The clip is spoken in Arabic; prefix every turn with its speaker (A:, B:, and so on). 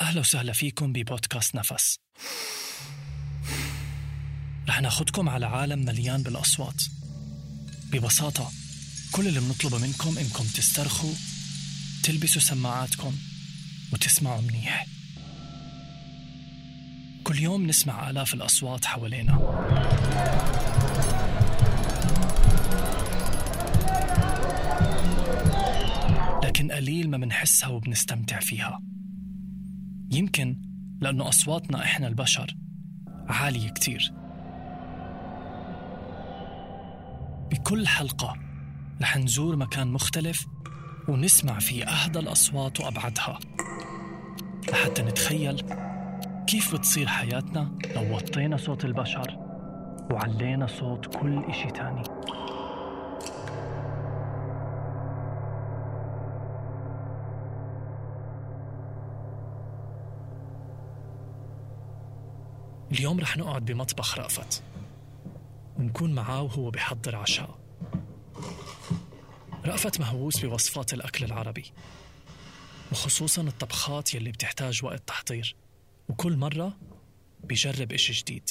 A: أهلا وسهلا فيكم ببودكاست نفس. رح ناخدكم على عالم مليان بالأصوات. ببساطة كل اللي بنطلبه منكم إنكم تسترخوا تلبسوا سماعاتكم وتسمعوا منيح. كل يوم نسمع آلاف الأصوات حوالينا. لكن قليل ما منحسها وبنستمتع فيها. يمكن لأنه أصواتنا إحنا البشر عالية كتير. بكل حلقة رح نزور مكان مختلف ونسمع فيه أهدى الأصوات وأبعدها لحتى نتخيل كيف بتصير حياتنا لو وطينا صوت البشر وعلينا صوت كل إشي تاني. اليوم رح نقعد بمطبخ رأفت. ونكون معاه وهو بحضر عشاء. رأفت مهووس بوصفات الأكل العربي وخصوصا الطبخات يلي بتحتاج وقت تحضير وكل مرة بيجرب إشي جديد.